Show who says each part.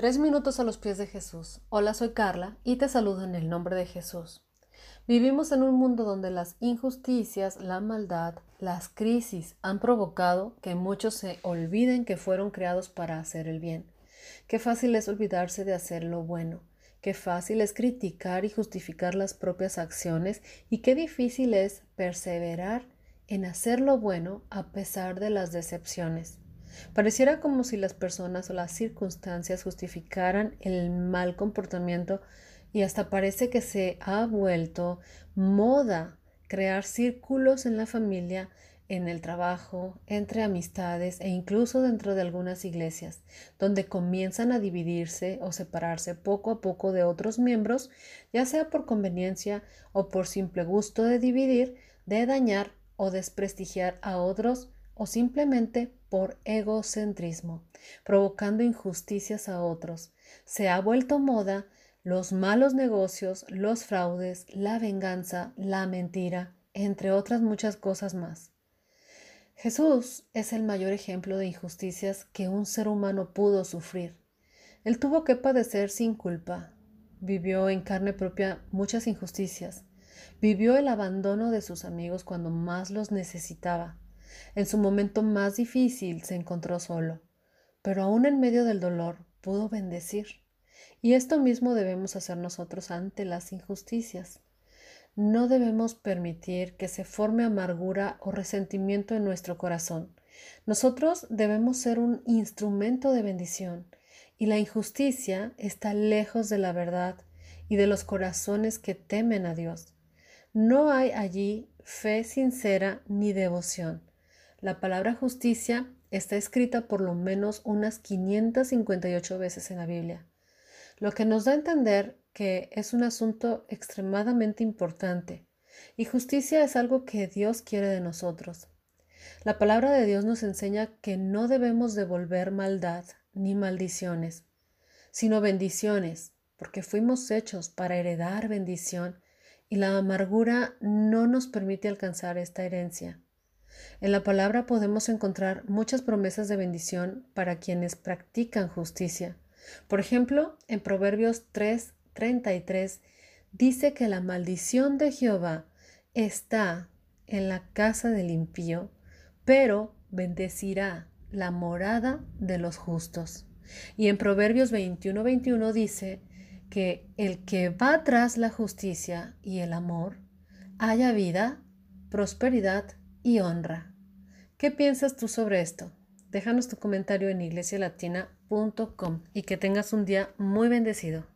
Speaker 1: Tres minutos a los pies de Jesús. Hola, soy Carla y te saludo en el nombre de Jesús. Vivimos en un mundo donde las injusticias, la maldad, las crisis han provocado que muchos se olviden que fueron creados para hacer el bien. Qué fácil es olvidarse de hacer lo bueno. Qué fácil es criticar y justificar las propias acciones y qué difícil es perseverar en hacer lo bueno a pesar de las decepciones. Pareciera como si las personas o las circunstancias justificaran el mal comportamiento y hasta parece que se ha vuelto moda crear círculos en la familia, en el trabajo, entre amistades e incluso dentro de algunas iglesias, donde comienzan a dividirse o separarse poco a poco de otros miembros, ya sea por conveniencia o por simple gusto de dividir, de dañar o desprestigiar a otros o simplemente por egocentrismo, provocando injusticias a otros. Se ha vuelto moda los malos negocios, los fraudes, la venganza, la mentira, entre otras muchas cosas más. Jesús es el mayor ejemplo de injusticias que un ser humano pudo sufrir. Él tuvo que padecer sin culpa. Vivió en carne propia muchas injusticias. Vivió el abandono de sus amigos cuando más los necesitaba. En su momento más difícil se encontró solo, pero aún en medio del dolor pudo bendecir. Y esto mismo debemos hacer nosotros ante las injusticias. No debemos permitir que se forme amargura o resentimiento en nuestro corazón. Nosotros debemos ser un instrumento de bendición y la injusticia está lejos de la verdad y de los corazones que temen a Dios. No hay allí fe sincera ni devoción. La palabra justicia está escrita por lo menos unas 558 veces en la Biblia, lo que nos da a entender que es un asunto extremadamente importante y justicia es algo que Dios quiere de nosotros. La palabra de Dios nos enseña que no debemos devolver maldad ni maldiciones, sino bendiciones, porque fuimos hechos para heredar bendición y la amargura no nos permite alcanzar esta herencia. En la palabra podemos encontrar muchas promesas de bendición para quienes practican justicia. Por ejemplo, en Proverbios 3:33 dice que la maldición de Jehová está en la casa del impío, pero bendecirá la morada de los justos. Y en Proverbios 21:21 dice que el que va tras la justicia y el amor haya vida, prosperidad y honra. ¿Qué piensas tú sobre esto? Déjanos tu comentario en iglesialatina.com y que tengas un día muy bendecido.